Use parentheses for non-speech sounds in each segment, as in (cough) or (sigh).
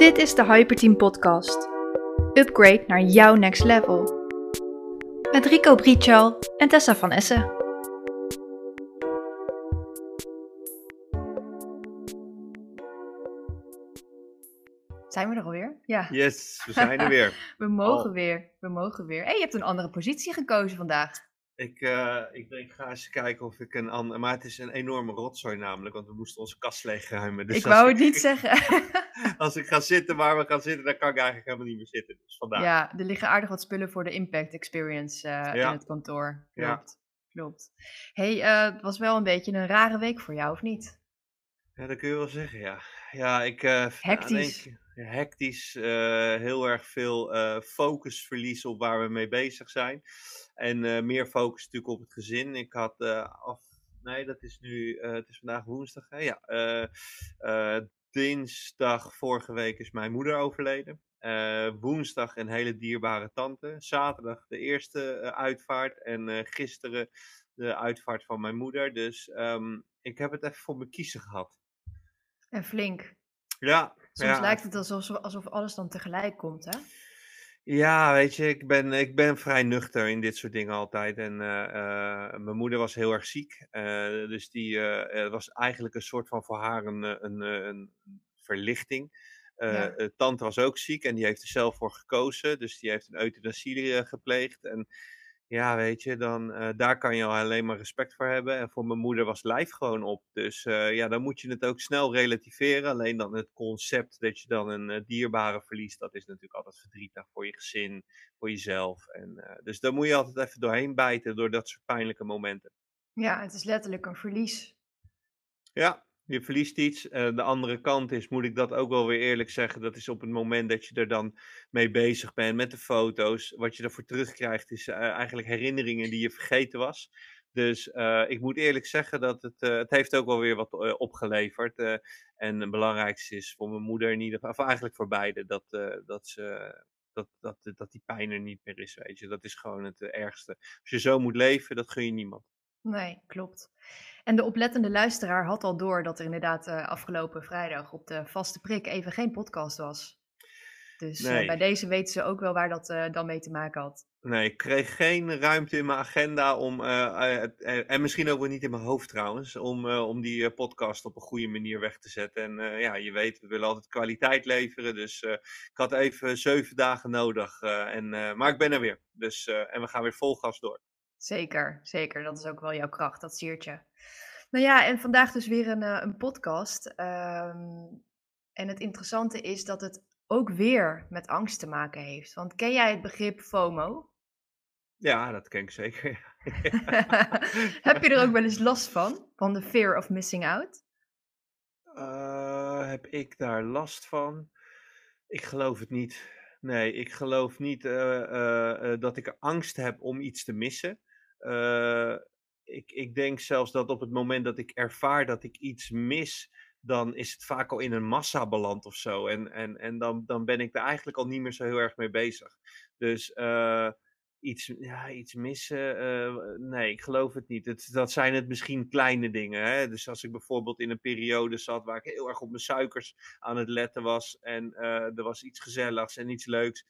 Dit is de Hyperteam Podcast. Upgrade naar jouw next level. Met Rico Brichal en Tessa van Essen. Zijn we er alweer? Ja. Yes, we zijn er weer. (laughs) We mogen Oh. weer. We mogen weer. Hé, je hebt een andere positie gekozen vandaag. Ik, eh, ik denk, ga eens kijken of ik een ander... Maar het is een enorme rotzooi namelijk, want we moesten onze kast leegruimen. Dus ik wou het niet zeggen. (laughs) Als ik ga zitten waar we gaan zitten, dan kan ik eigenlijk helemaal niet meer zitten. Dus vandaar. ja, er liggen aardig wat spullen voor de Impact Experience eh, Ja. in het kantoor. Ja. Klopt. Klopt. hey, eh, het was wel een beetje een rare week voor jou, of niet? Ja, dat kun je wel zeggen, ja. Ja, ik... Hectisch. Hectisch. eh, heel erg veel eh focusverlies op waar we mee bezig zijn. En eh, meer focus natuurlijk op het gezin. Ik had af... Nee, dat is nu... het is vandaag woensdag, hè? Ja. dinsdag vorige week is mijn moeder overleden. Woensdag een hele dierbare tante. Zaterdag de eerste uitvaart. En gisteren de uitvaart van mijn moeder. Dus ehm, ik heb het even voor me kiezen gehad. En flink. Ja, Soms ja. lijkt het alsof, alsof alles dan tegelijk komt, hè? Ja, weet je, ik ben, ik ben vrij nuchter in dit soort dingen altijd. En eh, eh, mijn moeder was heel erg ziek. eh, dus die was eigenlijk een soort van voor haar een, een, een verlichting. Ja. tante was ook ziek en die heeft er zelf voor gekozen. Dus die heeft een euthanasie gepleegd. En ja, weet je, dan, eh, daar kan je al alleen maar respect voor hebben. En voor mijn moeder was lijf gewoon op. Dus eh, ja, dan moet je het ook snel relativeren. Alleen dan het concept dat je dan een eh, dierbare verliest, dat is natuurlijk altijd verdrietig voor je gezin, voor jezelf. En, eh, dus daar moet je altijd even doorheen bijten door dat soort pijnlijke momenten. Ja, het is letterlijk een verlies. Ja, je verliest iets. Eh, de andere kant is, moet ik dat ook wel weer eerlijk zeggen, dat is op het moment dat je er dan mee bezig bent met de foto's. Wat je ervoor terugkrijgt is eh, eigenlijk herinneringen die je vergeten was. Dus eh, ik moet eerlijk zeggen dat het, het heeft ook wel weer wat opgeleverd. en het belangrijkste is voor mijn moeder in ieder geval, of eigenlijk voor beide, dat, dat, ze, dat, dat, dat die pijn er niet meer is, weet je. Dat is gewoon het ergste. Als je zo moet leven, dat gun je niemand. Nee, klopt. En de oplettende luisteraar had al door dat er inderdaad eh, afgelopen vrijdag op de vaste prik even geen podcast was. Dus eh, bij deze weten ze ook wel waar dat eh, dan mee te maken had. Nee, ik kreeg geen ruimte in mijn agenda om, en misschien ook wel niet in mijn hoofd trouwens, om, om die podcast op een goede manier weg te zetten. En ja, je weet, we willen altijd kwaliteit leveren, dus ik had even zeven dagen nodig. en, maar ik ben er weer, dus, en we gaan weer vol gas door. Zeker, zeker. Dat is ook wel jouw kracht, dat siertje. Nou ja, en vandaag dus weer een, eh, een podcast. Ehm, en het interessante is dat het ook weer met angst te maken heeft. Want ken jij het begrip FOMO? Ja, dat ken ik zeker. (laughs) Heb je er ook wel eens last van? Van de fear of missing out? Eh, heb ik daar last van? Ik geloof het niet. Nee, ik geloof niet eh, dat ik angst heb om iets te missen. Eh, ik, ik denk zelfs dat op het moment dat ik ervaar dat ik iets mis, dan is het vaak al in een massa beland of zo. En, en, en dan, dan ben ik er eigenlijk al niet meer zo heel erg mee bezig. Dus eh, iets, ja, iets missen, eh, nee, ik geloof het niet. Dat zijn het misschien kleine dingen. Hè? Dus als ik bijvoorbeeld in een periode zat waar ik heel erg op mijn suikers aan het letten was en er was iets gezelligs en iets leuks.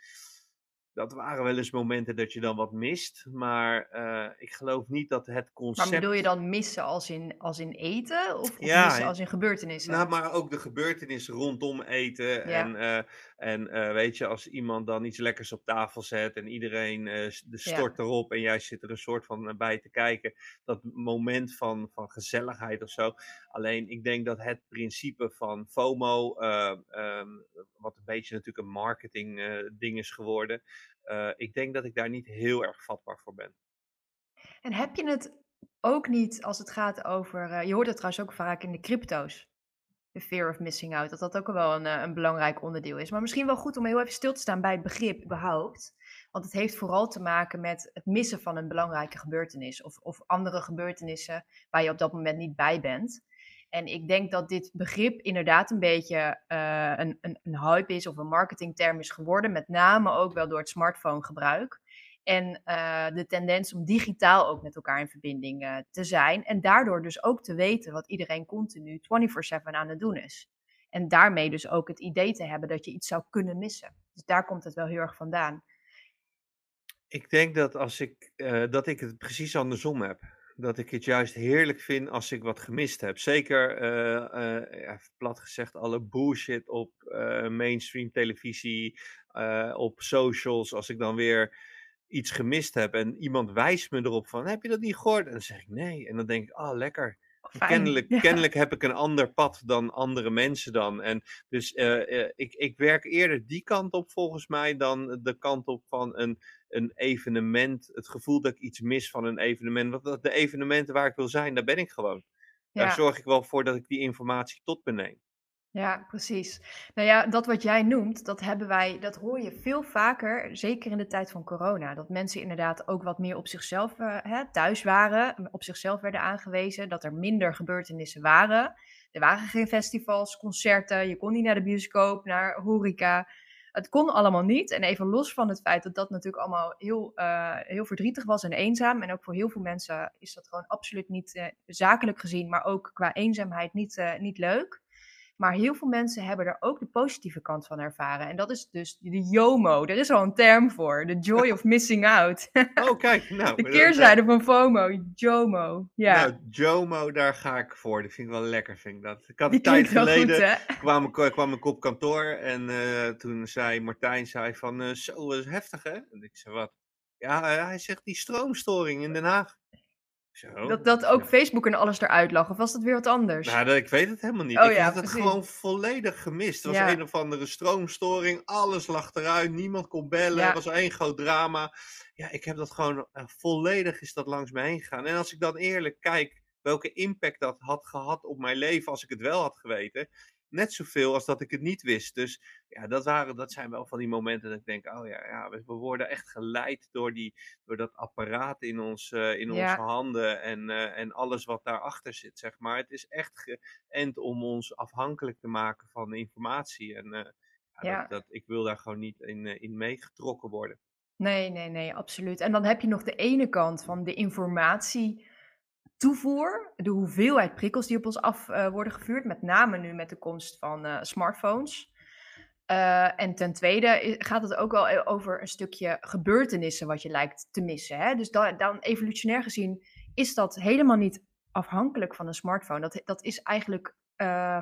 Dat waren wel eens momenten dat je dan wat mist, maar eh, ik geloof niet dat het Maar concept... bedoel je dan missen als in, als in eten? Of, of Ja, missen als in gebeurtenissen? Nou, maar ook de gebeurtenissen rondom eten. En, eh, en eh, weet je, als iemand dan iets lekkers op tafel zet en iedereen de stort erop en jij zit er een soort van eh, bij te kijken. Dat moment van, van gezelligheid of zo. Alleen ik denk dat het principe van FOMO, eh, ehm, wat een beetje natuurlijk een marketing ding is geworden. ik denk dat ik daar niet heel erg vatbaar voor ben. En heb je het ook niet als het gaat over. je hoort het trouwens ook vaak in de crypto's. De fear of missing out. Dat dat ook wel een, eh, een belangrijk onderdeel is. Maar misschien wel goed om heel even stil te staan bij het begrip überhaupt. Want het heeft vooral te maken met het missen van een belangrijke gebeurtenis. Of, of andere gebeurtenissen waar je op dat moment niet bij bent. En ik denk dat dit begrip inderdaad een beetje eh, een, een, een hype is of een marketingterm is geworden. Met name ook wel door het smartphonegebruik. En eh, de tendens om digitaal ook met elkaar in verbinding eh, te zijn. En daardoor dus ook te weten wat iedereen continu 24-7 aan het doen is. En daarmee dus ook het idee te hebben dat je iets zou kunnen missen. Dus daar komt het wel heel erg vandaan. Ik denk dat als ik, eh, dat ik het precies andersom heb. Dat ik het juist heerlijk vind als ik wat gemist heb. Zeker, ja, plat gezegd, alle bullshit op mainstream televisie, op socials. Als ik dan weer iets gemist heb en iemand wijst me erop van, heb je dat niet gehoord? En dan zeg ik nee. En dan denk ik, ah, lekker. Fijn. Kennelijk, Ja. kennelijk heb ik een ander pad dan andere mensen dan. En dus eh, eh, ik, ik werk eerder die kant op volgens mij dan de kant op van een, een evenement. Het gevoel dat ik iets mis van een evenement. Want dat- de evenementen waar ik wil zijn, daar ben ik gewoon. Daar zorg ik wel voor dat ik die informatie tot me neem. Ja, precies. Nou ja, dat wat jij noemt, dat hebben wij, dat hoor je veel vaker, zeker in de tijd van corona. Dat mensen inderdaad ook wat meer op zichzelf eh, hè, thuis waren, op zichzelf werden aangewezen, dat er minder gebeurtenissen waren. Er waren geen festivals, concerten, je kon niet naar de bioscoop, naar horeca. Het kon allemaal niet. En even los van het feit dat dat natuurlijk allemaal heel, eh, heel verdrietig was en eenzaam. En ook voor heel veel mensen is dat gewoon absoluut niet eh, zakelijk gezien, maar ook qua eenzaamheid niet, niet leuk. Maar heel veel mensen hebben er ook de positieve kant van ervaren. En dat is dus de JOMO. Er is al een term voor. De joy of missing out. (laughs) Oh, kijk, nou. (laughs) De keerzijde van FOMO. JOMO. Ja, Nou, Jomo, daar ga ik voor. Dat vind ik wel lekker, vind ik dat. Ik had een tijd goed, geleden, hè? kwam, ik, kwam ik op kantoor en eh, toen zei Martijn zei van, eh, zo, dat is heftig hè? En ik zei, wat? Ja, eh, hij zegt die stroomstoring in Den Haag. Zo. Dat, dat ook Facebook en alles eruit lag. Of was dat weer wat anders? Nou, dat, ik weet het helemaal niet. Oh ik ja, had het precies. gewoon volledig gemist. Er was Ja. een of andere stroomstoring, alles lag eruit, niemand kon bellen, Ja. er was één groot drama. Ja, ik heb dat gewoon, eh, volledig is dat langs me heen gegaan. En als ik dan eerlijk kijk welke impact dat had gehad op mijn leven als ik het wel had geweten, net zoveel als dat ik het niet wist. Dus ja, dat, waren, dat zijn wel van die momenten dat ik denk, oh ja, ja we, worden echt geleid door, die, door dat apparaat in, ons, eh, in Ja. onze handen en, eh, en alles wat daarachter zit, zeg maar. Het is echt geënt om ons afhankelijk te maken van informatie. En eh, ja, Ja. Dat, dat, ik wil daar gewoon niet in, in meegetrokken worden. Nee, nee, nee, absoluut. En dan heb je nog de ene kant van de informatie toevoer, de hoeveelheid prikkels die op ons af eh, worden gevuurd, met name nu met de komst van eh, smartphones. Eh, en ten tweede gaat het ook wel over een stukje gebeurtenissen wat je lijkt te missen. Hè? Dus da- dan evolutionair gezien is dat helemaal niet afhankelijk van een smartphone. Dat, dat is eigenlijk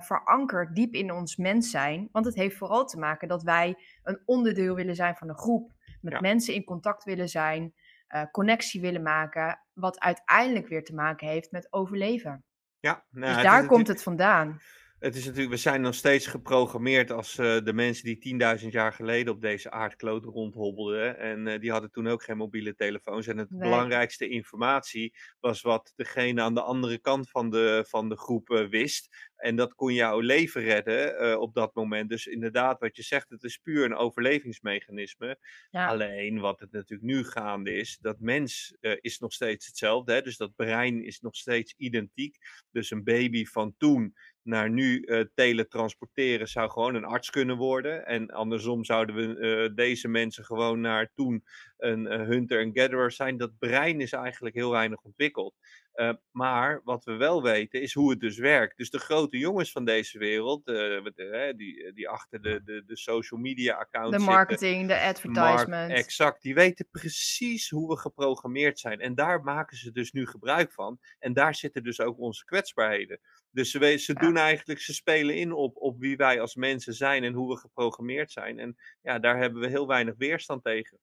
verankerd diep in ons mens zijn. Want het heeft vooral te maken dat wij een onderdeel willen zijn van een groep. Met Ja. mensen in contact willen zijn, eh, connectie willen maken. Wat uiteindelijk weer te maken heeft met overleven. Ja, nou, dus daar komt het vandaan. Het is natuurlijk, we zijn nog steeds geprogrammeerd als eh, de mensen die 10.000 jaar geleden op deze aardkloot rondhobbelden. En eh, die hadden toen ook geen mobiele telefoons. En het Nee. belangrijkste informatie was wat degene aan de andere kant van de, van de groep wist. En dat kon jouw leven redden eh, op dat moment. Dus inderdaad, wat je zegt, het is puur een overlevingsmechanisme. Ja, Alleen wat het natuurlijk nu gaande is, dat mens eh, is nog steeds hetzelfde. Hè? Dus dat brein is nog steeds identiek. Dus een baby van toen naar nu eh teletransporteren zou gewoon een arts kunnen worden. En andersom zouden we deze mensen gewoon naar toen een hunter en gatherer zijn. Dat brein is eigenlijk heel weinig ontwikkeld. Eh, maar wat we wel weten is hoe het dus werkt. Dus de grote jongens van deze wereld, eh, wat, eh, die, die achter de, de, de social media accounts de zitten, marketing, de Mark, advertisement. exact. Die weten precies hoe we geprogrammeerd zijn. En daar maken ze dus nu gebruik van. En daar zitten dus ook onze kwetsbaarheden. Dus ze, ze Ja. doen eigenlijk, ze spelen in op, op wie wij als mensen zijn en hoe we geprogrammeerd zijn. En ja, daar hebben we heel weinig weerstand tegen.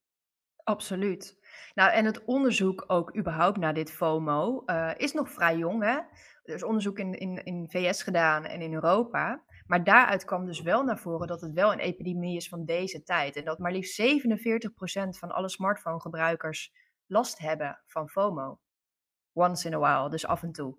Absoluut. Nou, en het onderzoek ook überhaupt naar dit FOMO eh, is nog vrij jong. Hè? Er is onderzoek in, in, in VS gedaan en in Europa. Maar daaruit kwam dus wel naar voren dat het wel een epidemie is van deze tijd. En dat maar liefst 47% van alle smartphone-gebruikers last hebben van FOMO. Once in a while, dus af en toe.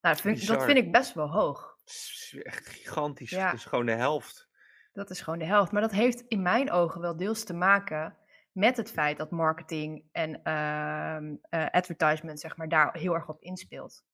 Nou, dat vind, dat ik best wel hoog. Is echt gigantisch. Ja. Het is gewoon de helft. Dat is gewoon de helft. Maar dat heeft in mijn ogen wel deels te maken met het feit dat marketing en ehm, eh, advertisement zeg maar, daar heel erg op inspeelt.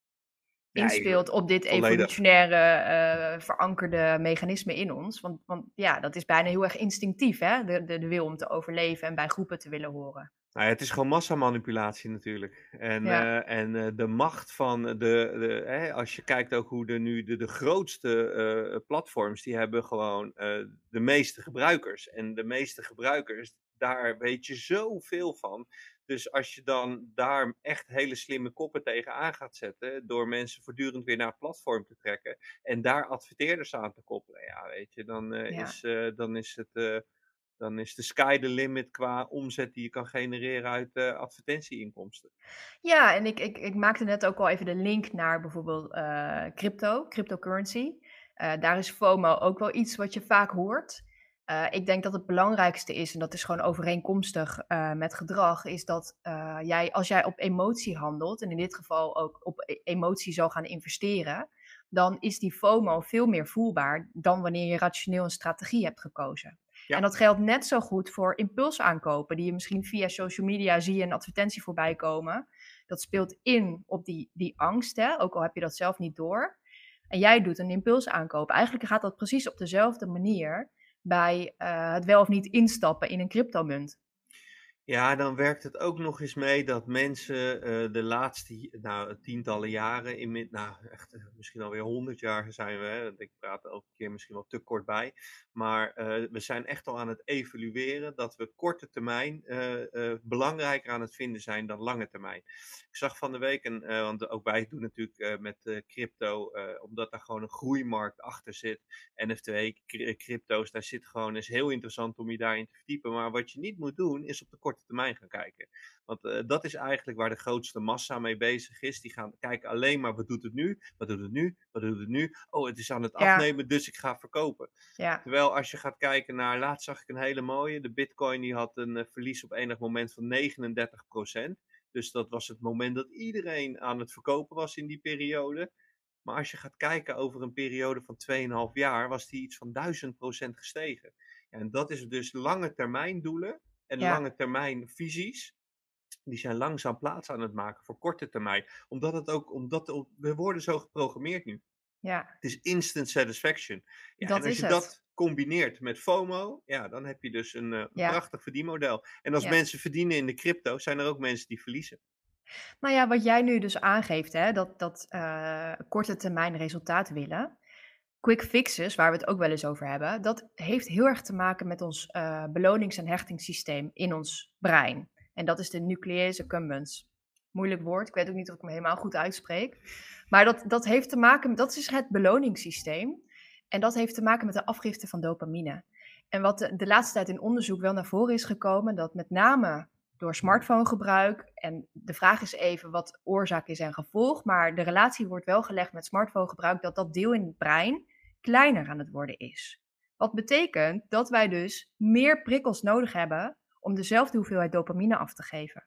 Inspeelt op dit evolutionaire eh, verankerde mechanisme in ons. Want, want ja, dat is bijna heel erg instinctief, hè? De, de, de wil om te overleven en bij groepen te willen horen. Nou ja, het is gewoon massamanipulatie natuurlijk. En, Ja. eh, en de macht van de, de hè, als je kijkt ook hoe de nu de, de grootste platforms, die hebben gewoon de meeste gebruikers. En de meeste gebruikers, daar weet je zoveel van. Dus als je dan daar echt hele slimme koppen tegenaan gaat zetten, door mensen voortdurend weer naar het platform te trekken en daar adverteerders aan te koppelen, ja, weet je, dan, eh, Ja. is, eh, dan is het. eh, dan is de sky the limit qua omzet die je kan genereren uit advertentieinkomsten. Ja, en ik, ik, ik maakte net ook al even de link naar bijvoorbeeld crypto, cryptocurrency. Daar is FOMO ook wel iets wat je vaak hoort. Eh, ik denk dat het belangrijkste is, en dat is gewoon overeenkomstig eh, met gedrag, is dat eh, jij, als jij op emotie handelt, en in dit geval ook op e- emotie zal gaan investeren, dan is die FOMO veel meer voelbaar dan wanneer je rationeel een strategie hebt gekozen. Ja. En dat geldt net zo goed voor impulsaankopen, die je misschien via social media zie je een advertentie voorbij komen. Dat speelt in op die, die angst, hè? ook al heb je dat zelf niet door. En jij doet een impulsaankoop. Eigenlijk gaat dat precies op dezelfde manier bij eh, het wel of niet instappen in een cryptomunt. Ja, dan werkt het ook nog eens mee dat mensen eh, de laatste nou, tientallen jaren, in, nou echt eh, misschien alweer honderd jaar zijn we, hè, ik praat elke keer misschien wel te kort bij, maar eh, we zijn echt al aan het evalueren dat we korte termijn belangrijker aan het vinden zijn dan lange termijn. Ik zag van de week, want ook wij doen natuurlijk met crypto, omdat daar gewoon een groeimarkt achter zit, NFT, cry- crypto's, daar zit gewoon, is heel interessant om je daarin te verdiepen, maar wat je niet moet doen is op de korte termijn gaan kijken. Want eh, dat is eigenlijk waar de grootste massa mee bezig is. Die gaan kijken alleen maar wat doet het nu, wat doet het nu, wat doet het nu. Oh, het is aan het Ja. afnemen, dus ik ga verkopen. Ja, Terwijl als je gaat kijken naar, laatst zag ik een hele mooie, de bitcoin die had een eh, verlies op enig moment van 39%. Dus dat was het moment dat iedereen aan het verkopen was in die periode. Maar als je gaat kijken over een periode van 2,5 jaar, was die iets van 1000% gestegen. En dat is dus lange termijn doelen en Ja. lange termijn visies. Die zijn langzaam plaats aan het maken voor korte termijn. Omdat het ook, omdat we worden zo geprogrammeerd nu. ja, Het is instant satisfaction. Ja, Dat en als je het. dat combineert met FOMO, ja, dan heb je dus een, eh, Ja. prachtig verdienmodel. En als Ja. mensen verdienen in de crypto, zijn er ook mensen die verliezen. Nou ja, wat jij nu dus aangeeft, hè, dat, dat eh, korte termijn resultaat willen. Quick fixes, waar we het ook wel eens over hebben, dat heeft heel erg te maken met ons eh, belonings- en hechtingssysteem in ons brein. En dat is de nucleus accumbens. Moeilijk woord, ik weet ook niet of ik me helemaal goed uitspreek. Maar dat, dat heeft te maken, dat is het beloningssysteem. En dat heeft te maken met de afgifte van dopamine. En wat de, de laatste tijd in onderzoek wel naar voren is gekomen, dat met name door smartphonegebruik. En de vraag is even wat oorzaak is en gevolg. Maar de relatie wordt wel gelegd met smartphonegebruik dat dat deel in het brein kleiner aan het worden is. Wat betekent dat wij dus meer prikkels nodig hebben om dezelfde hoeveelheid dopamine af te geven.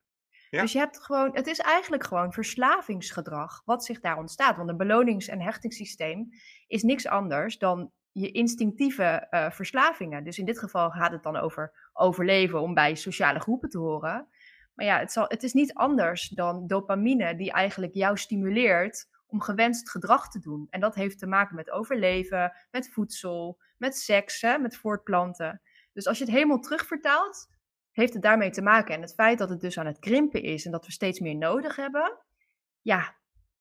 Ja. Dus je hebt gewoon, het is eigenlijk gewoon verslavingsgedrag wat zich daar ontstaat. Want een belonings- en hechtingssysteem is niks anders dan je instinctieve eh, verslavingen. Dus in dit geval gaat het dan over overleven om bij sociale groepen te horen. Maar ja, het, zal, het is niet anders dan dopamine die eigenlijk jou stimuleert om gewenst gedrag te doen. En dat heeft te maken met overleven, met voedsel, met seks, hè, met voortplanten. Dus als je het helemaal terugvertaalt, heeft het daarmee te maken. En het feit dat het dus aan het krimpen is en dat we steeds meer nodig hebben, ja,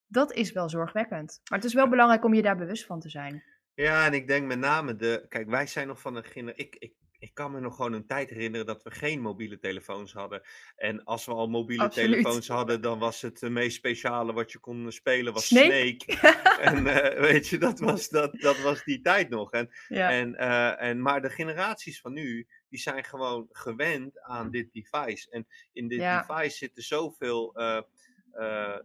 dat is wel zorgwekkend. Maar het is wel belangrijk om je daar bewust van te zijn. Ja, en ik denk met name de. Kijk, wij zijn nog van een generatie. Ik, ik, ik kan me nog gewoon een tijd herinneren dat we geen mobiele telefoons hadden. En als we al mobiele Absoluut. telefoons hadden, dan was het eh, meest speciale wat je kon spelen, was Snake. Snake. (laughs) en eh, weet je, dat was, dat, dat was die tijd nog. En, Ja, en, eh, en, maar de generaties van nu, die zijn gewoon gewend aan dit device. En in dit Ja. device zitten zoveel. eh, eh,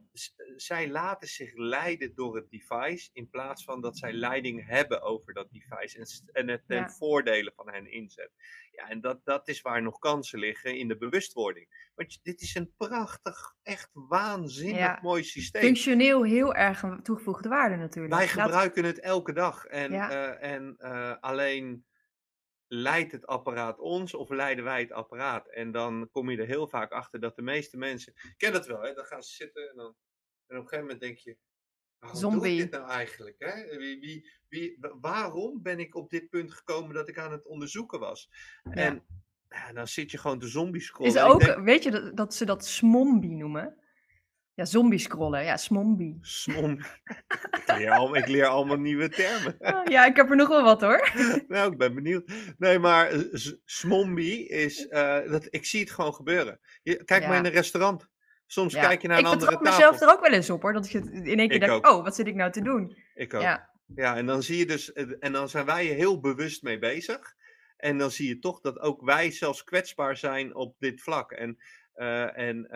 zij laten zich leiden door het device in plaats van dat zij leiding hebben over dat device en, en het ten Ja. voordele van hen inzet. Ja, en dat, dat is waar nog kansen liggen in de bewustwording. Want dit is een prachtig, echt waanzinnig Ja. mooi systeem. functioneel heel erg een toegevoegde waarde natuurlijk. Wij gebruiken het elke dag. En, Ja. eh, en eh, alleen leidt het apparaat ons of leiden wij het apparaat? En dan kom je er heel vaak achter dat de meeste mensen. Ik ken dat wel, hè? Dan gaan ze zitten en, dan, en op een gegeven moment denk je. Waarom doe Zombie. ik dit nou eigenlijk? Hè? Wie, wie, wie, wa- waarom ben ik op dit punt gekomen dat ik aan het onderzoeken was? En Ja, dan zit je gewoon te zombie Is scrollen. En ik ook, denk, weet je dat, dat ze dat smombie noemen? Ja, zombie scrollen. Ja, smombie. smom. (laughs) ik, leer al, ik leer allemaal nieuwe termen. Ah, ja, ik heb er nog wel wat hoor. (laughs) nou, ik ben benieuwd. Nee, maar eh, smombie is, eh, dat, ik zie het gewoon gebeuren. Je, kijk maar in een restaurant. Soms Ja. kijk je naar een ik andere betrap tafel. mezelf er ook wel eens op hoor. Dat ik het in één keer Ik denk, ook. oh, wat zit ik nou te doen? Ik ook. Ja. Ja, en dan zie je dus, eh, en dan zijn wij heel bewust mee bezig. En dan zie je toch dat ook wij zelfs kwetsbaar zijn op dit vlak. En, en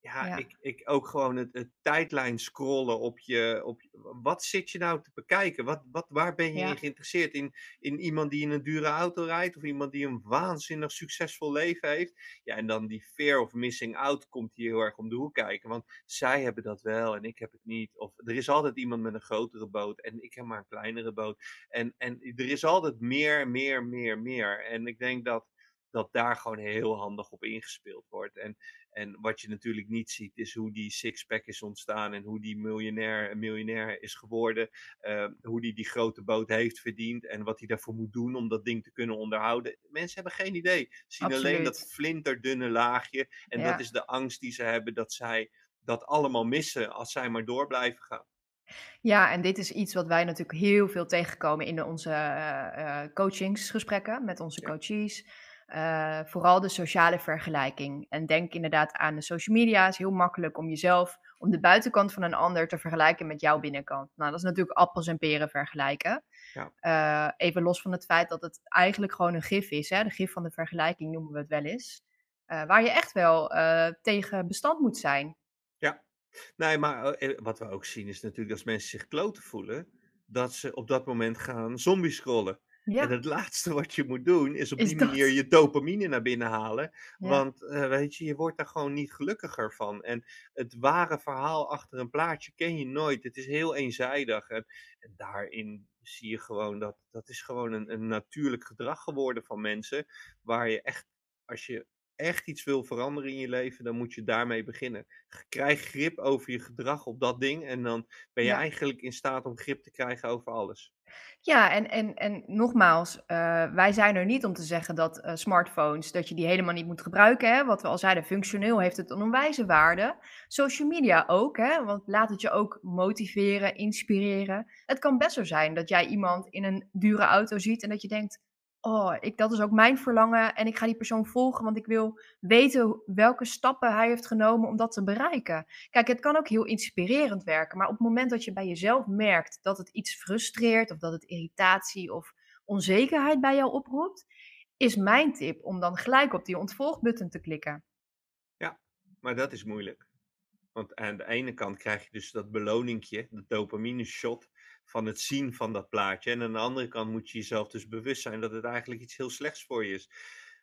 ja, Ja. Ik, ik ook gewoon het, het tijdlijn scrollen op je, op je- Wat zit je nou te bekijken? Wat, wat, waar ben je Ja. in geïnteresseerd? In, in iemand die in een dure auto rijdt? Of iemand die een waanzinnig succesvol leven heeft? Ja, en dan die fear of missing out komt hier heel erg om de hoek kijken. Want zij hebben dat wel en ik heb het niet. Of er is altijd iemand met een grotere boot en ik heb maar een kleinere boot. En, en er is altijd meer, meer, meer, meer. En ik denk dat, dat daar gewoon heel handig op ingespeeld wordt. En, en wat je natuurlijk niet ziet, is hoe die sixpack is ontstaan en hoe die miljonair, miljonair is geworden. eh, hoe die die grote boot heeft verdiend en wat hij daarvoor moet doen om dat ding te kunnen onderhouden. Mensen hebben geen idee. Ze zien alleen dat flinterdunne laagje. En Ja. dat is de angst die ze hebben dat zij dat allemaal missen als zij maar door blijven gaan. Ja, en dit is iets wat wij natuurlijk heel veel tegenkomen in onze eh, eh, coachingsgesprekken met onze Ja. coaches. Eh, vooral de sociale vergelijking. En denk inderdaad aan de social media. Het is heel makkelijk om jezelf, om de buitenkant van een ander te vergelijken met jouw binnenkant. Nou, dat is natuurlijk appels en peren vergelijken. Ja. Eh, even los van het feit dat het eigenlijk gewoon een gif is. Hè? De gif van de vergelijking noemen we het wel eens. Eh, waar je echt wel tegen bestand moet zijn. Ja, nee, maar wat we ook zien is natuurlijk als mensen zich kloten voelen, dat ze op dat moment gaan zombie scrollen. Ja, En het laatste wat je moet doen is op Is die dat. manier je dopamine naar binnen halen. ja. Want eh, weet je, je wordt daar gewoon niet gelukkiger van. En het ware verhaal achter een plaatje ken je nooit. Het is heel eenzijdig. En, en daarin zie je gewoon dat dat is gewoon een, een natuurlijk gedrag geworden van mensen. Waar je echt, als je echt iets wil veranderen in je leven, dan moet je daarmee beginnen. Krijg grip over je gedrag op dat ding. En dan ben je Ja. eigenlijk in staat om grip te krijgen over alles. Ja, en, en, en nogmaals, eh, wij zijn er niet om te zeggen dat eh, smartphones, dat je die helemaal niet moet gebruiken. Hè? Wat we al zeiden, functioneel heeft het een onwijze waarde. Social media ook, hè? want laat het je ook motiveren, inspireren. Het kan best zo zijn dat jij iemand in een dure auto ziet en dat je denkt, oh, ik, dat is ook mijn verlangen en ik ga die persoon volgen, want ik wil weten welke stappen hij heeft genomen om dat te bereiken. Kijk, het kan ook heel inspirerend werken, maar op het moment dat je bij jezelf merkt dat het iets frustreert of dat het irritatie of onzekerheid bij jou oproept, is mijn tip om dan gelijk op die ontvolgbutton te klikken. Maar dat is moeilijk. Want aan de ene kant krijg je dus dat beloningje, dat dopamine shot van het zien van dat plaatje. En aan de andere kant moet je jezelf dus bewust zijn dat het eigenlijk iets heel slechts voor je is.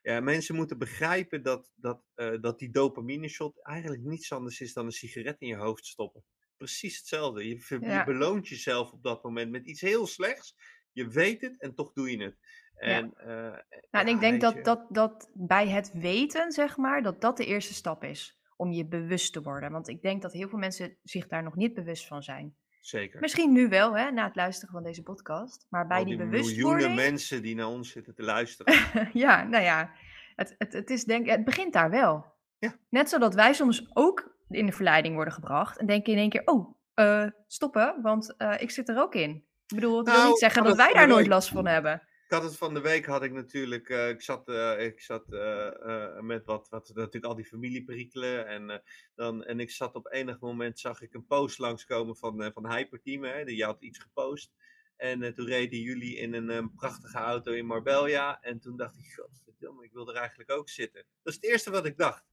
Ja, mensen moeten begrijpen dat, dat, eh, dat die dopamine shot eigenlijk niets anders is dan een sigaret in je hoofd stoppen. Precies hetzelfde. Je, Ja. beloont jezelf op dat moment met iets heel slechts. Je weet het en toch doe je het. En, eh, Nou, ja, en ik denk weet je, dat, dat, dat bij het weten, zeg maar, dat dat de eerste stap is om je bewust te worden. Want ik denk dat heel veel mensen zich daar nog niet bewust van zijn. Zeker. Misschien nu wel, hè, na het luisteren van deze podcast. Maar bij Al die, die bewustwording... miljoenen mensen die naar ons zitten te luisteren. (laughs) ja, nou ja, het, het, het, is denk, het begint daar wel. Ja. Net zodat wij soms ook in de verleiding worden gebracht en denken in één keer, oh, eh, stoppen, want eh, ik zit er ook in. Ik bedoel, het wil Nou, niet zeggen dat wij daar nooit last van hebben. Ik had het van de week, had ik natuurlijk, eh, ik zat, eh, ik zat eh, met wat, wat, natuurlijk al die familieperikelen. En, dan, en ik zat op enig moment, zag ik een post langskomen van, van Hyperteam. Hè, die had iets gepost. En toen reden jullie in een prachtige auto in Marbella. En toen dacht ik, godverdomme, ik wil er eigenlijk ook zitten. Dat is het eerste wat ik dacht.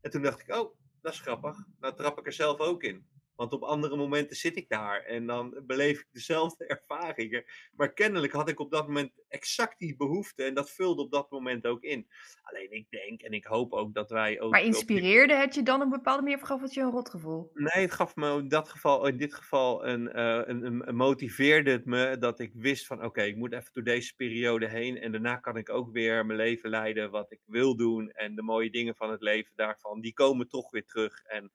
En toen dacht ik, oh, dat is grappig. Nou trap ik er zelf ook in. Want op andere momenten zit ik daar en dan beleef ik dezelfde (laughs) ervaringen. Maar kennelijk had ik op dat moment exact die behoefte en dat vulde op dat moment ook in. Alleen ik denk en ik hoop ook dat wij ook. Maar die- inspireerde het je dan op een bepaalde manier of gaf het je een rotgevoel? Nee, het gaf me in, dat geval, in dit geval een, eh, een, een, een motiveerde het me dat ik wist van oké, ik moet even door deze periode heen en daarna kan ik ook weer mijn leven leiden wat ik wil doen en de mooie dingen van het leven daarvan, die komen toch weer terug. En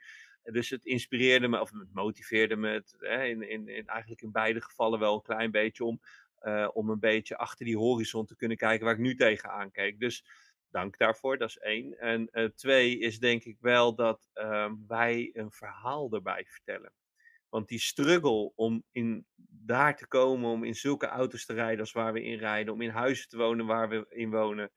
dus het inspireerde me of het motiveerde me hè, in, in, eigenlijk in beide gevallen wel een klein beetje om, eh, om een beetje achter die horizon te kunnen kijken waar ik nu tegenaan keek. Dus dank daarvoor, dat is één. En uh, twee is denk ik wel dat uh, wij een verhaal erbij vertellen. Want die struggle om in, daar te komen, om in zulke auto's te rijden als waar we in rijden, om in huizen te wonen waar we in wonen,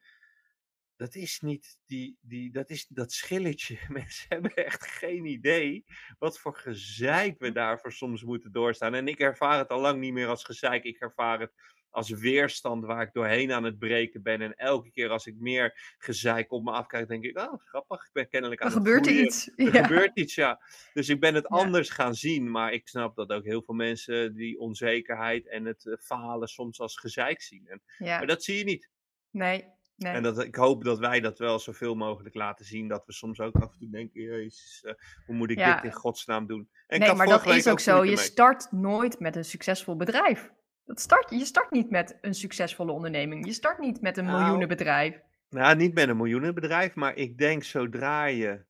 dat is niet die, die, dat, is dat schilletje. (laughs) Mensen hebben echt geen idee wat voor gezeik we daarvoor soms moeten doorstaan. En ik ervaar het al lang niet meer als gezeik. Ik ervaar het als weerstand waar ik doorheen aan het breken ben. En elke keer als ik meer gezeik op me afkijk, denk ik, oh grappig, ik ben kennelijk aan er het gebeurt er groeien. iets. (laughs) Er Ja. gebeurt iets, ja. Dus ik ben het Ja. anders gaan zien. Maar ik snap dat ook heel veel mensen die onzekerheid en het eh, falen soms als gezeik zien. En, ja. maar dat zie je niet. Nee, nee. En dat, ik hoop dat wij dat wel zoveel mogelijk laten zien. Dat we soms ook af en toe denken, jezus, eh, hoe moet ik Ja. dit in godsnaam doen? En nee, maar dat is ook zo. Je mee. start nooit met een succesvol bedrijf. Dat start, je start niet met een succesvolle onderneming. Je start niet met een Nou, miljoenenbedrijf. Nou, niet met een miljoenenbedrijf, maar ik denk zodra je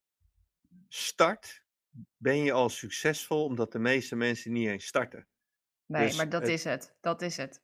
start, ben je al succesvol, omdat de meeste mensen niet eens starten. Nee, Dus maar dat het- is het. Dat is het.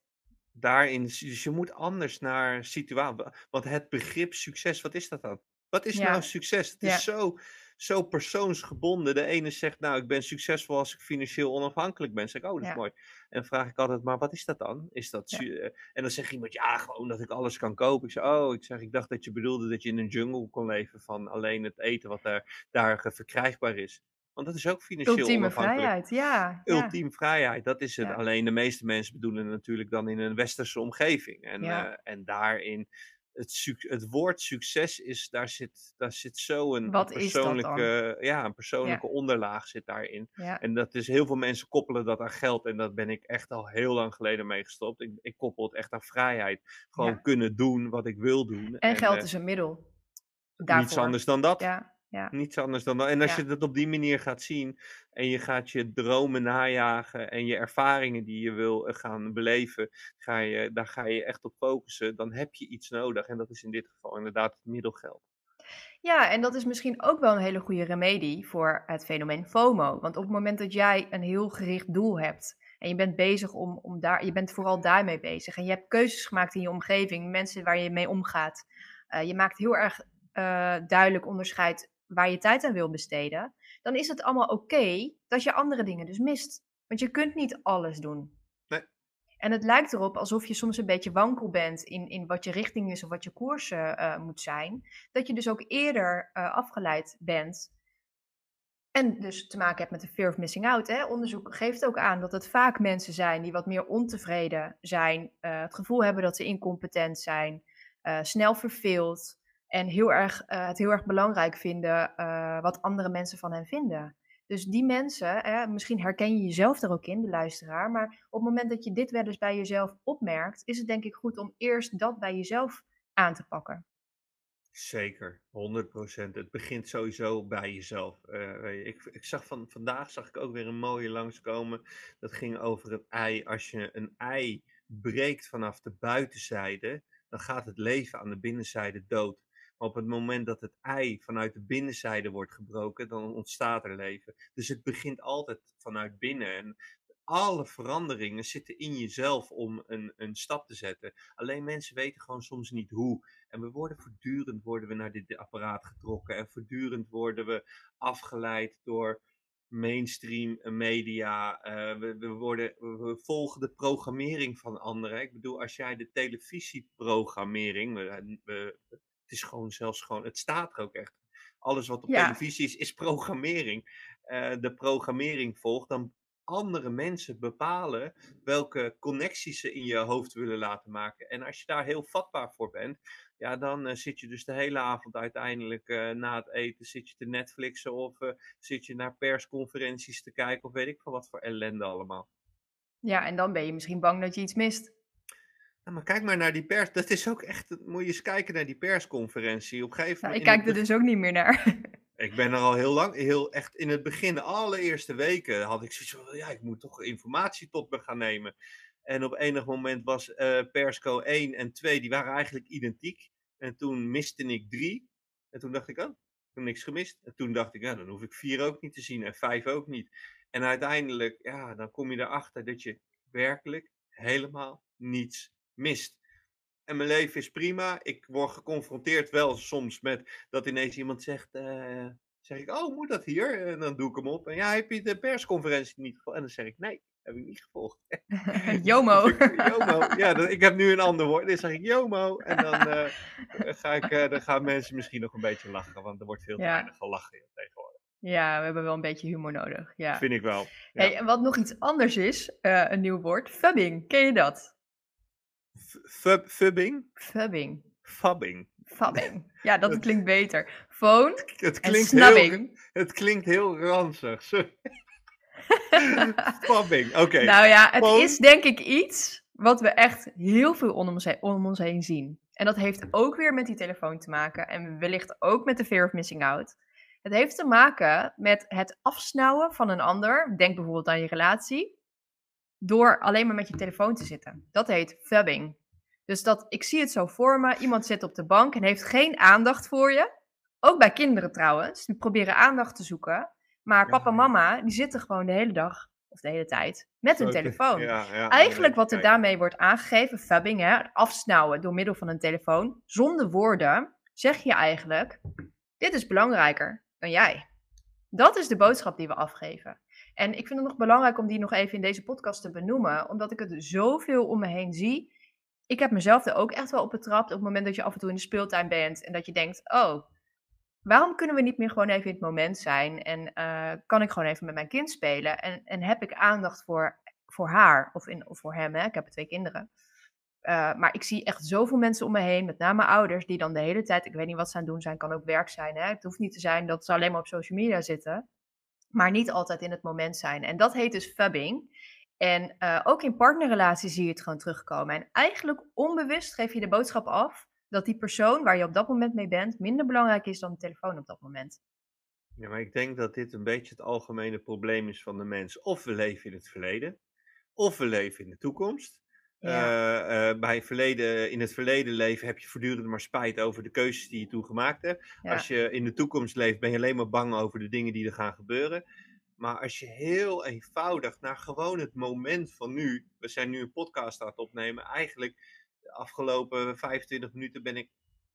Daarin, dus je moet anders naar situatie. Want het begrip succes, wat is dat dan? Wat is Ja. nou succes? Het is zo, zo persoonsgebonden. De ene zegt, nou, ik ben succesvol als ik financieel onafhankelijk ben. Zeg ik, oh, dat is Ja. mooi. En dan vraag ik altijd, maar wat is dat dan? Is dat eh, En dan zegt iemand, ja, gewoon dat ik alles kan kopen. Ik zeg, oh, ik zeg, ik dacht dat je bedoelde dat je in een jungle kon leven van alleen het eten wat daar, daar eh, verkrijgbaar is. Want dat is ook financieel Ultieme vrijheid. Ja. ja. Ultiem vrijheid, dat is het. Ja. Alleen de meeste mensen bedoelen het natuurlijk dan in een westerse omgeving. En, Ja. eh, en daarin, het, het woord succes is, daar zit, daar zit zo een, Wat persoonlijke, ja, een persoonlijke onderlaag zit daarin. En dat is, heel veel mensen koppelen dat aan geld. En dat ben ik echt al heel lang geleden mee gestopt. Ik, ik koppel het echt aan vrijheid. Gewoon kunnen doen wat ik wil doen. En geld eh, is een middel. niets Daarvoor. anders dan dat. Ja, ja. Niets anders dan dat. En als Ja. je dat op die manier gaat zien en je gaat je dromen najagen en je ervaringen die je wil eh, gaan beleven, ga je, daar ga je echt op focussen, dan heb je iets nodig. En dat is in dit geval inderdaad het middelgeld. Ja, en dat is misschien ook wel een hele goede remedie voor het fenomeen FOMO. Want op het moment dat jij een heel gericht doel hebt en je bent bezig om, om daar, je bent vooral daarmee bezig en je hebt keuzes gemaakt in je omgeving, mensen waar je mee omgaat. eh, je maakt heel erg eh, duidelijk onderscheid waar je tijd aan wil besteden. Dan is het allemaal oké dat je andere dingen dus mist. Want je kunt niet alles doen. Nee. En het lijkt erop alsof je soms een beetje wankel bent in, in wat je richting is of wat je koers eh, eh, moet zijn dat je dus ook eerder eh, afgeleid bent. En dus te maken hebt met de fear of missing out. Hè? Onderzoek geeft ook aan dat het vaak mensen zijn die wat meer ontevreden zijn, eh, het gevoel hebben dat ze incompetent zijn, snel verveeld en heel erg, eh, het heel erg belangrijk vinden eh, wat andere mensen van hen vinden. Dus die mensen, misschien herken je jezelf er ook in, de luisteraar, maar op het moment dat je dit wel eens bij jezelf opmerkt, is het denk ik goed om eerst dat bij jezelf aan te pakken. Zeker, 100%. Het begint sowieso bij jezelf. Eh, ik, ik zag van, vandaag zag ik ook weer een mooie langskomen. Dat ging over een ei. Als je een ei breekt vanaf de buitenzijde, dan gaat het leven aan de binnenzijde dood. Op het moment dat het ei vanuit de binnenzijde wordt gebroken, dan ontstaat er leven. Dus het begint altijd vanuit binnen. En alle veranderingen zitten in jezelf om een, een stap te zetten. Alleen mensen weten gewoon soms niet hoe. En we worden voortdurend worden we naar dit apparaat getrokken. En voortdurend worden we afgeleid door mainstream media. Eh, we, we, worden, we, volgen de programmering van anderen. Ik bedoel, als jij de televisieprogrammering. We, het is gewoon zelfs gewoon. Het staat er ook echt. Alles wat op Ja. televisie is, is programmering. Eh, de programmering volgt, dan andere mensen bepalen welke connecties ze in je hoofd willen laten maken. En als je daar heel vatbaar voor bent, ja, dan eh, zit je dus de hele avond uiteindelijk eh, na het eten, zit je te Netflixen of zit je naar persconferenties te kijken of weet ik van wat voor ellende allemaal. Ja, en dan ben je misschien bang dat je iets mist. Maar kijk maar naar die pers, dat is ook echt, moet je eens kijken naar die persconferentie. Op een gegeven Nou, ik kijk er dus ook niet meer naar. (laughs) Ik ben er al heel lang, heel echt in het begin, de allereerste weken, had ik zoiets van, ja, ik moet toch informatie tot me gaan nemen. En op enig moment was eh, Persco 1 en 2, die waren eigenlijk identiek. En toen miste ik 3. En toen dacht ik, oh, ik heb niks gemist. En toen dacht ik, ja, dan hoef ik 4 ook niet te zien en 5 ook niet. En uiteindelijk, ja, dan kom je erachter dat je werkelijk helemaal niets mist. en mijn leven is prima. Ik word geconfronteerd wel soms met dat ineens iemand zegt, eh, zeg ik, oh, moet dat hier? En dan doe ik hem op. En ja, heb je de persconferentie niet gevolgd? En dan zeg ik, nee, heb ik niet gevolgd. (laughs) (laughs) Jomo. Jomo. Ja, ik heb nu een ander woord. Dan zeg ik Jomo. En dan, eh, (laughs) ga ik, eh, dan gaan mensen misschien nog een beetje lachen, want er wordt veel te Ja. weinig gelachen tegenwoordig. Ja, we hebben wel een beetje humor nodig. Ja. Vind ik wel. Ja. Hey, en wat nog iets anders is, een nieuw woord, fubbing. Ken je dat? Fub- Fubbing? Fubbing. Fabbing. Fabbing. (laughs) Ja, dat klinkt beter. Phone Het en klinkt, heel, snubbing. het klinkt heel ranzig. Sorry. (laughs) (laughs) Fabbing, oké. Nou ja, het Phone. is denk ik iets wat we echt heel veel om ons, heen, om ons heen zien. En dat heeft ook weer met die telefoon te maken. En wellicht ook met de fear of missing out. Het heeft te maken met het afsnauwen van een ander. Denk bijvoorbeeld aan je relatie. Door alleen maar met je telefoon te zitten. Dat heet fubbing. Dus dat, ik zie het zo voor me. Iemand zit op de bank en heeft geen aandacht voor je. Ook bij kinderen trouwens. Die proberen aandacht te zoeken. Maar papa en mama, die zitten gewoon de hele dag of de hele tijd met hun telefoon. Ja, ja, Eigenlijk wat er daarmee wordt aangegeven, fubbing, hè, afsnauwen door middel van een telefoon, zonder woorden, zeg je eigenlijk, dit is belangrijker dan jij. Dat is de boodschap die we afgeven. En ik vind het nog belangrijk om die nog even in deze podcast te benoemen, omdat ik het zoveel om me heen zie. Ik heb mezelf er ook echt wel op betrapt op het moment dat je af en toe in de speeltuin bent en dat je denkt, oh, waarom kunnen we niet meer gewoon even in het moment zijn en eh, kan ik gewoon even met mijn kind spelen en, en heb ik aandacht voor, voor haar of, in, of voor hem, hè? ik heb twee kinderen. Eh, maar ik zie echt zoveel mensen om me heen, met name ouders, die dan de hele tijd, ik weet niet wat ze aan het doen zijn, kan ook werk zijn. Hè? Het hoeft niet te zijn dat ze alleen maar op social media zitten, maar niet altijd in het moment zijn. En dat heet dus fubbing. En eh, ook in partnerrelaties zie je het gewoon terugkomen. En eigenlijk onbewust geef je de boodschap af dat die persoon waar je op dat moment mee bent minder belangrijk is dan de telefoon op dat moment. Ja, maar ik denk dat dit een beetje het algemene probleem is van de mens. Of we leven in het verleden, of we leven in de toekomst. Ja. Eh, eh, bij verleden, in het verleden leven heb je voortdurend maar spijt over de keuzes die je toen gemaakt hebt. Ja. Als je in de toekomst leeft, ben je alleen maar bang over de dingen die er gaan gebeuren. Maar als je heel eenvoudig naar gewoon het moment van nu, we zijn nu een podcast aan het opnemen, eigenlijk de afgelopen 25 minuten ben ik,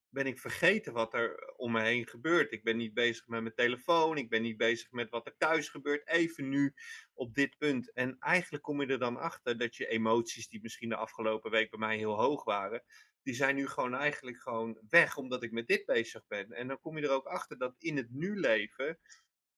ben ik vergeten wat er om me heen gebeurt. Ik ben niet bezig met mijn telefoon, ik ben niet bezig met wat er thuis gebeurt, even nu op dit punt. En eigenlijk kom je er dan achter dat je emoties die misschien de afgelopen week bij mij heel hoog waren, die zijn nu gewoon eigenlijk gewoon weg omdat ik met dit bezig ben. En dan kom je er ook achter dat in het nu leven,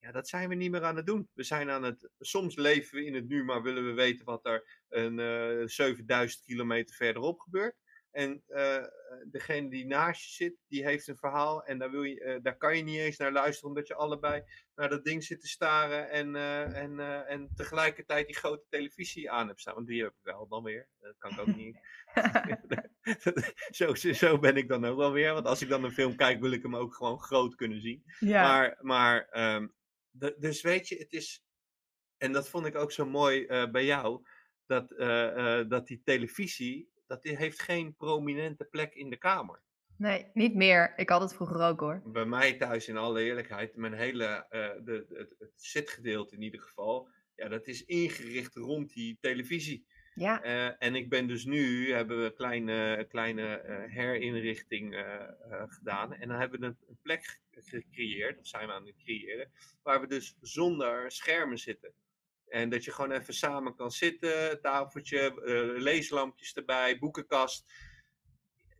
ja, dat zijn we niet meer aan het doen. We zijn aan het, soms leven we in het nu, maar willen we weten wat er een eh 7000 kilometer verderop gebeurt. En eh, degene die naast je zit, die heeft een verhaal en daar, wil je, eh, daar kan je niet eens naar luisteren, omdat je allebei naar dat ding zit te staren en, en, en tegelijkertijd die grote televisie aan hebt staan. Want die heb ik wel dan weer. Dat kan ik ook niet. (laughs) zo, zo- zo ben ik dan ook wel weer. Want als ik dan een film kijk, wil ik hem ook gewoon groot kunnen zien. Ja. Maar, maar ehm, de- dus weet je, het is. En dat vond ik ook zo mooi eh, bij jou. Dat, eh, eh, dat die televisie. Dat die heeft geen prominente plek in de kamer. Nee, niet meer. Ik had het vroeger ook hoor. Bij mij thuis, in alle eerlijkheid, mijn hele. de, het, het zitgedeelte in ieder geval. Ja, dat is ingericht rond die televisie. Ja, Eh, en ik ben dus nu, hebben we een kleine, kleine eh, herinrichting eh, gedaan. En dan hebben we een, plek ge- gecreëerd, dat zijn we aan het creëren, waar we dus zonder schermen zitten. En dat je gewoon even samen kan zitten, tafeltje, leeslampjes erbij, boekenkast.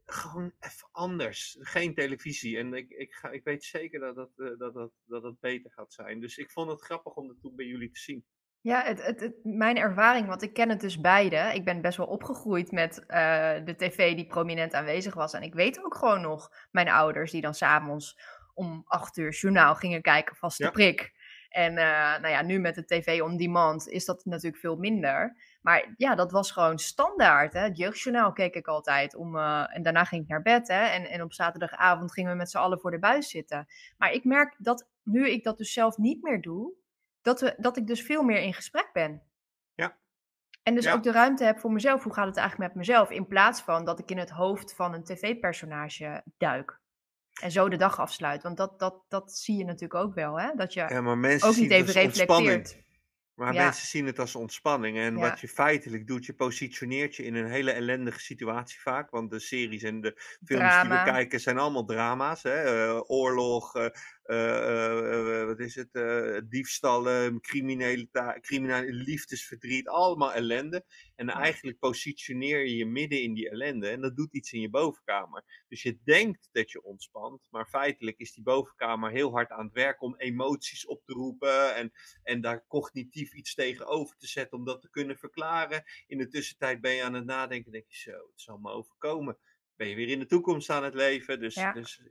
Gewoon even anders. Geen televisie. En ik, ik, ga, ik weet zeker dat dat, dat, dat, dat dat beter gaat zijn. Dus ik vond het grappig om dat toen bij jullie te zien. Ja, het, het, het- mijn ervaring, want ik ken het dus beide. Ik ben best wel opgegroeid met eh, de tv die prominent aanwezig was. En ik weet ook gewoon nog mijn ouders die dan s'avonds om acht uur journaal gingen kijken, vaste Ja. prik. En eh, nou ja, nu met de tv on demand is dat natuurlijk veel minder. Maar ja, dat was gewoon standaard. Hè? Het jeugdjournaal keek ik altijd. Om, eh, en daarna ging ik naar bed. Hè? En, en op zaterdagavond gingen we met z'n allen voor de buis zitten. Maar ik merk dat nu ik dat dus zelf niet meer doe, dat, we, dat ik dus veel meer in gesprek ben. Ja. En dus Ja. ook de ruimte heb voor mezelf. Hoe gaat het eigenlijk met mezelf? In plaats van dat ik in het hoofd van een tv-personage duik. En zo de dag afsluit. Want dat, dat, dat zie je natuurlijk ook wel. Hè? Dat je Ja, maar mensen ook niet even reflecteert. Maar Ja. mensen zien het als ontspanning. En Ja. wat je feitelijk doet, je positioneert je in een hele ellendige situatie vaak. Want de series en de films die we kijken zijn allemaal drama's. Hè? eh, oorlog, eh, wat is het? eh, diefstallen, criminele, criminele liefdesverdriet. Allemaal ellende. En eigenlijk positioneer je je midden in die ellende. En dat doet iets in je bovenkamer. Dus je denkt dat je ontspant. Maar feitelijk is die bovenkamer heel hard aan het werk om emoties op te roepen. En en daar cognitief iets tegenover te zetten om dat te kunnen verklaren. In de tussentijd ben je aan het nadenken, denk je zo, het zal me overkomen. Ben je weer in de toekomst aan het leven, dus, Ja. dus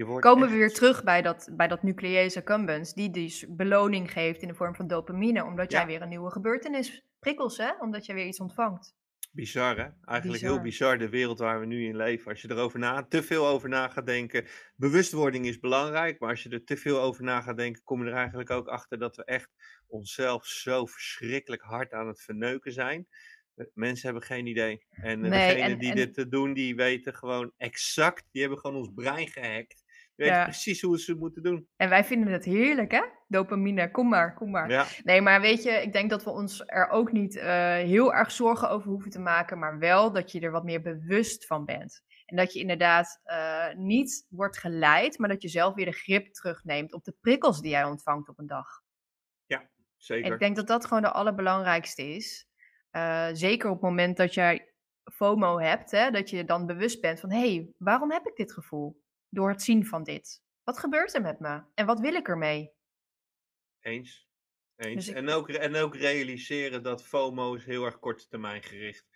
je wordt Komen echt- we weer terug bij dat, bij dat nuclease accumbens, die dus beloning geeft in de vorm van dopamine, omdat jij weer een nieuwe gebeurtenis prikkels, hè? Omdat jij weer iets ontvangt. Bizar hè? Eigenlijk Bizar. heel bizar de wereld waar we nu in leven. Als je erover na, te veel over na gaat denken. Bewustwording is belangrijk, maar als je er te veel over na gaat denken, kom je er eigenlijk ook achter dat we echt onszelf zo verschrikkelijk hard aan het verneuken zijn. Eh, Mensen hebben geen idee. En eh, Nee, degenen en- die en- dit eh, doen, die weten gewoon exact, die hebben gewoon ons brein gehackt. Weten Ja. precies hoe ze het moeten doen. En wij vinden het heerlijk, hè? Dopamine, kom maar, kom maar. Ja, Nee, maar weet je, ik denk dat we ons er ook niet eh, heel erg zorgen over hoeven te maken, maar wel dat je er wat meer bewust van bent. En dat je inderdaad eh, niet wordt geleid, maar dat je zelf weer de grip terugneemt op de prikkels die jij ontvangt op een dag. En zeker. ik denk dat dat gewoon de allerbelangrijkste is. Eh, zeker op het moment dat jij FOMO hebt, hè, dat je dan bewust bent van, hé, hey, waarom heb ik dit gevoel? Door het zien van dit. Wat gebeurt er met me? En wat wil ik ermee? Eens. Eens. Dus ik- En, ook, en ook realiseren dat FOMO is heel erg korte termijn gericht.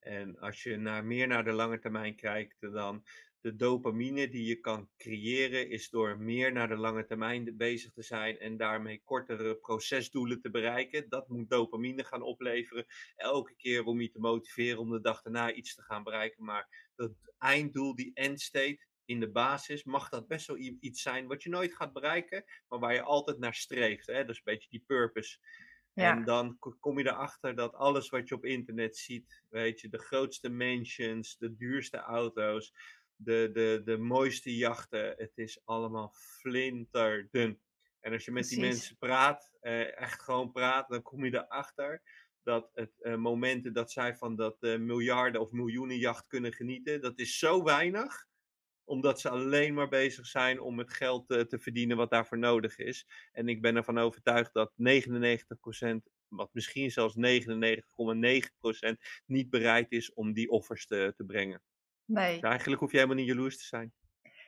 En als je naar, meer naar de lange termijn kijkt, dan de dopamine die je kan creëren, is door meer naar de lange termijn bezig te zijn en daarmee kortere procesdoelen te bereiken. Dat moet dopamine gaan opleveren. Elke keer om je te motiveren om de dag daarna iets te gaan bereiken. Maar dat einddoel, die endstate, in de basis mag dat best wel iets zijn wat je nooit gaat bereiken, maar waar je altijd naar streeft. Hè? Dat is een beetje die purpose. Ja. En dan ko- kom je erachter dat alles wat je op internet ziet, weet je, de grootste mansions, de duurste auto's, de, de, de mooiste jachten, het is allemaal flinterdun. En als je met die mensen praat, eh, echt gewoon praat, dan kom je erachter dat het eh, momenten dat zij van dat eh, miljarden of miljoenen jacht kunnen genieten, dat is zo weinig omdat ze alleen maar bezig zijn om het geld eh, te verdienen wat daarvoor nodig is. En ik ben ervan overtuigd dat 99%, wat misschien zelfs 99,9% niet bereid is om die offers te, te brengen. Nee. Dus eigenlijk hoef je helemaal niet jaloers te zijn.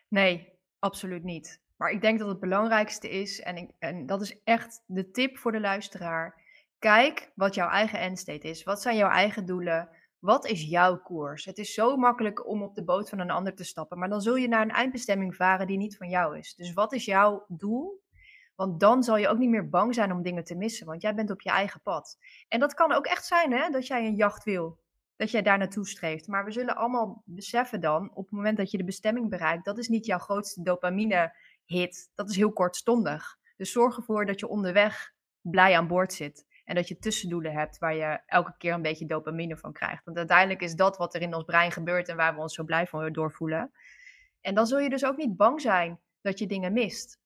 Nee, absoluut niet. Maar ik denk dat het belangrijkste is, en, ik, en dat is echt de tip voor de luisteraar. Kijk wat jouw eigen endstate is. Wat zijn jouw eigen doelen? Wat is jouw koers? Het is zo makkelijk om op de boot van een ander te stappen, maar dan zul je naar een eindbestemming varen die niet van jou is. Dus wat is jouw doel? Want dan zal je ook niet meer bang zijn om dingen te missen, want jij bent op je eigen pad. En dat kan ook echt zijn, hè, dat jij een jacht wil. Dat jij daar naartoe streeft. Maar we zullen allemaal beseffen dan, op het moment dat je de bestemming bereikt, dat is niet jouw grootste dopamine-hit. Dat is heel kortstondig. Dus zorg ervoor dat je onderweg blij aan boord zit. En dat je tussendoelen hebt waar je elke keer een beetje dopamine van krijgt. Want uiteindelijk is dat wat er in ons brein gebeurt en waar we ons zo blij van doorvoelen. En dan zul je dus ook niet bang zijn dat je dingen mist.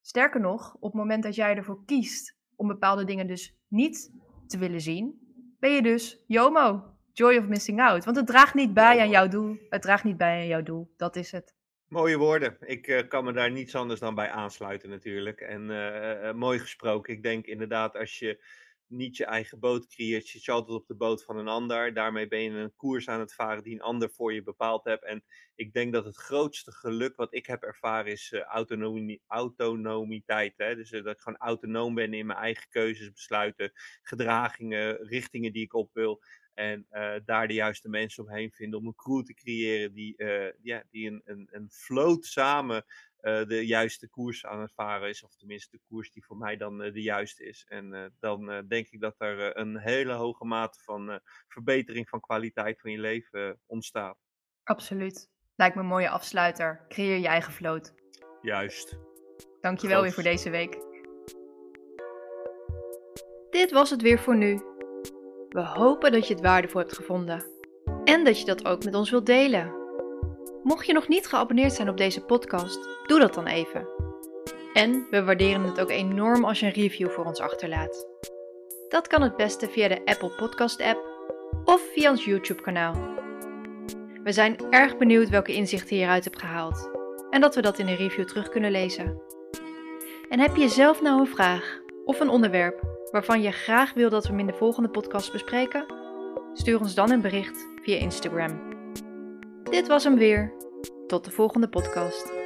Sterker nog, op het moment dat jij ervoor kiest om bepaalde dingen dus niet te willen zien, ben je dus JOMO, joy of missing out. Want het draagt niet bij aan jouw doel. Het draagt niet bij aan jouw doel. Dat is het. Mooie woorden. Ik eh, kan me daar niets anders dan bij aansluiten natuurlijk. En eh, eh, mooi gesproken. Ik denk inderdaad als je niet je eigen boot creëert, je altijd op de boot van een ander. Daarmee ben je een koers aan het varen die een ander voor je bepaald hebt. En ik denk dat het grootste geluk wat ik heb ervaren is eh, autonomie, autonomiteit. Hè? Dus eh, dat ik gewoon autonoom ben in mijn eigen keuzes, besluiten, gedragingen, richtingen die ik op wil. En eh, daar de juiste mensen omheen vinden om een crew te creëren die, ja, die een, een, een float samen de juiste koers aan het varen is. Of tenminste de koers die voor mij dan eh, de juiste is. En eh, dan eh, denk ik dat er eh, een hele hoge mate van eh, verbetering van kwaliteit van je leven eh, ontstaat. Absoluut. Lijkt me een mooie afsluiter. Creëer je eigen vloot. Juist. Dankjewel weer Groots. voor deze week. Dit was het weer voor nu. We hopen dat je het waardevol hebt gevonden. En dat je dat ook met ons wilt delen. Mocht je nog niet geabonneerd zijn op deze podcast, doe dat dan even. En we waarderen het ook enorm als je een review voor ons achterlaat. Dat kan het beste via de Apple Podcast app of via ons YouTube kanaal. We zijn erg benieuwd welke inzichten je hieruit hebt gehaald en dat we dat in een review terug kunnen lezen. En heb je zelf nou een vraag of een onderwerp waarvan je graag wil dat we hem in de volgende podcast bespreken? Stuur ons dan een bericht via Instagram. Dit was hem weer. Tot de volgende podcast.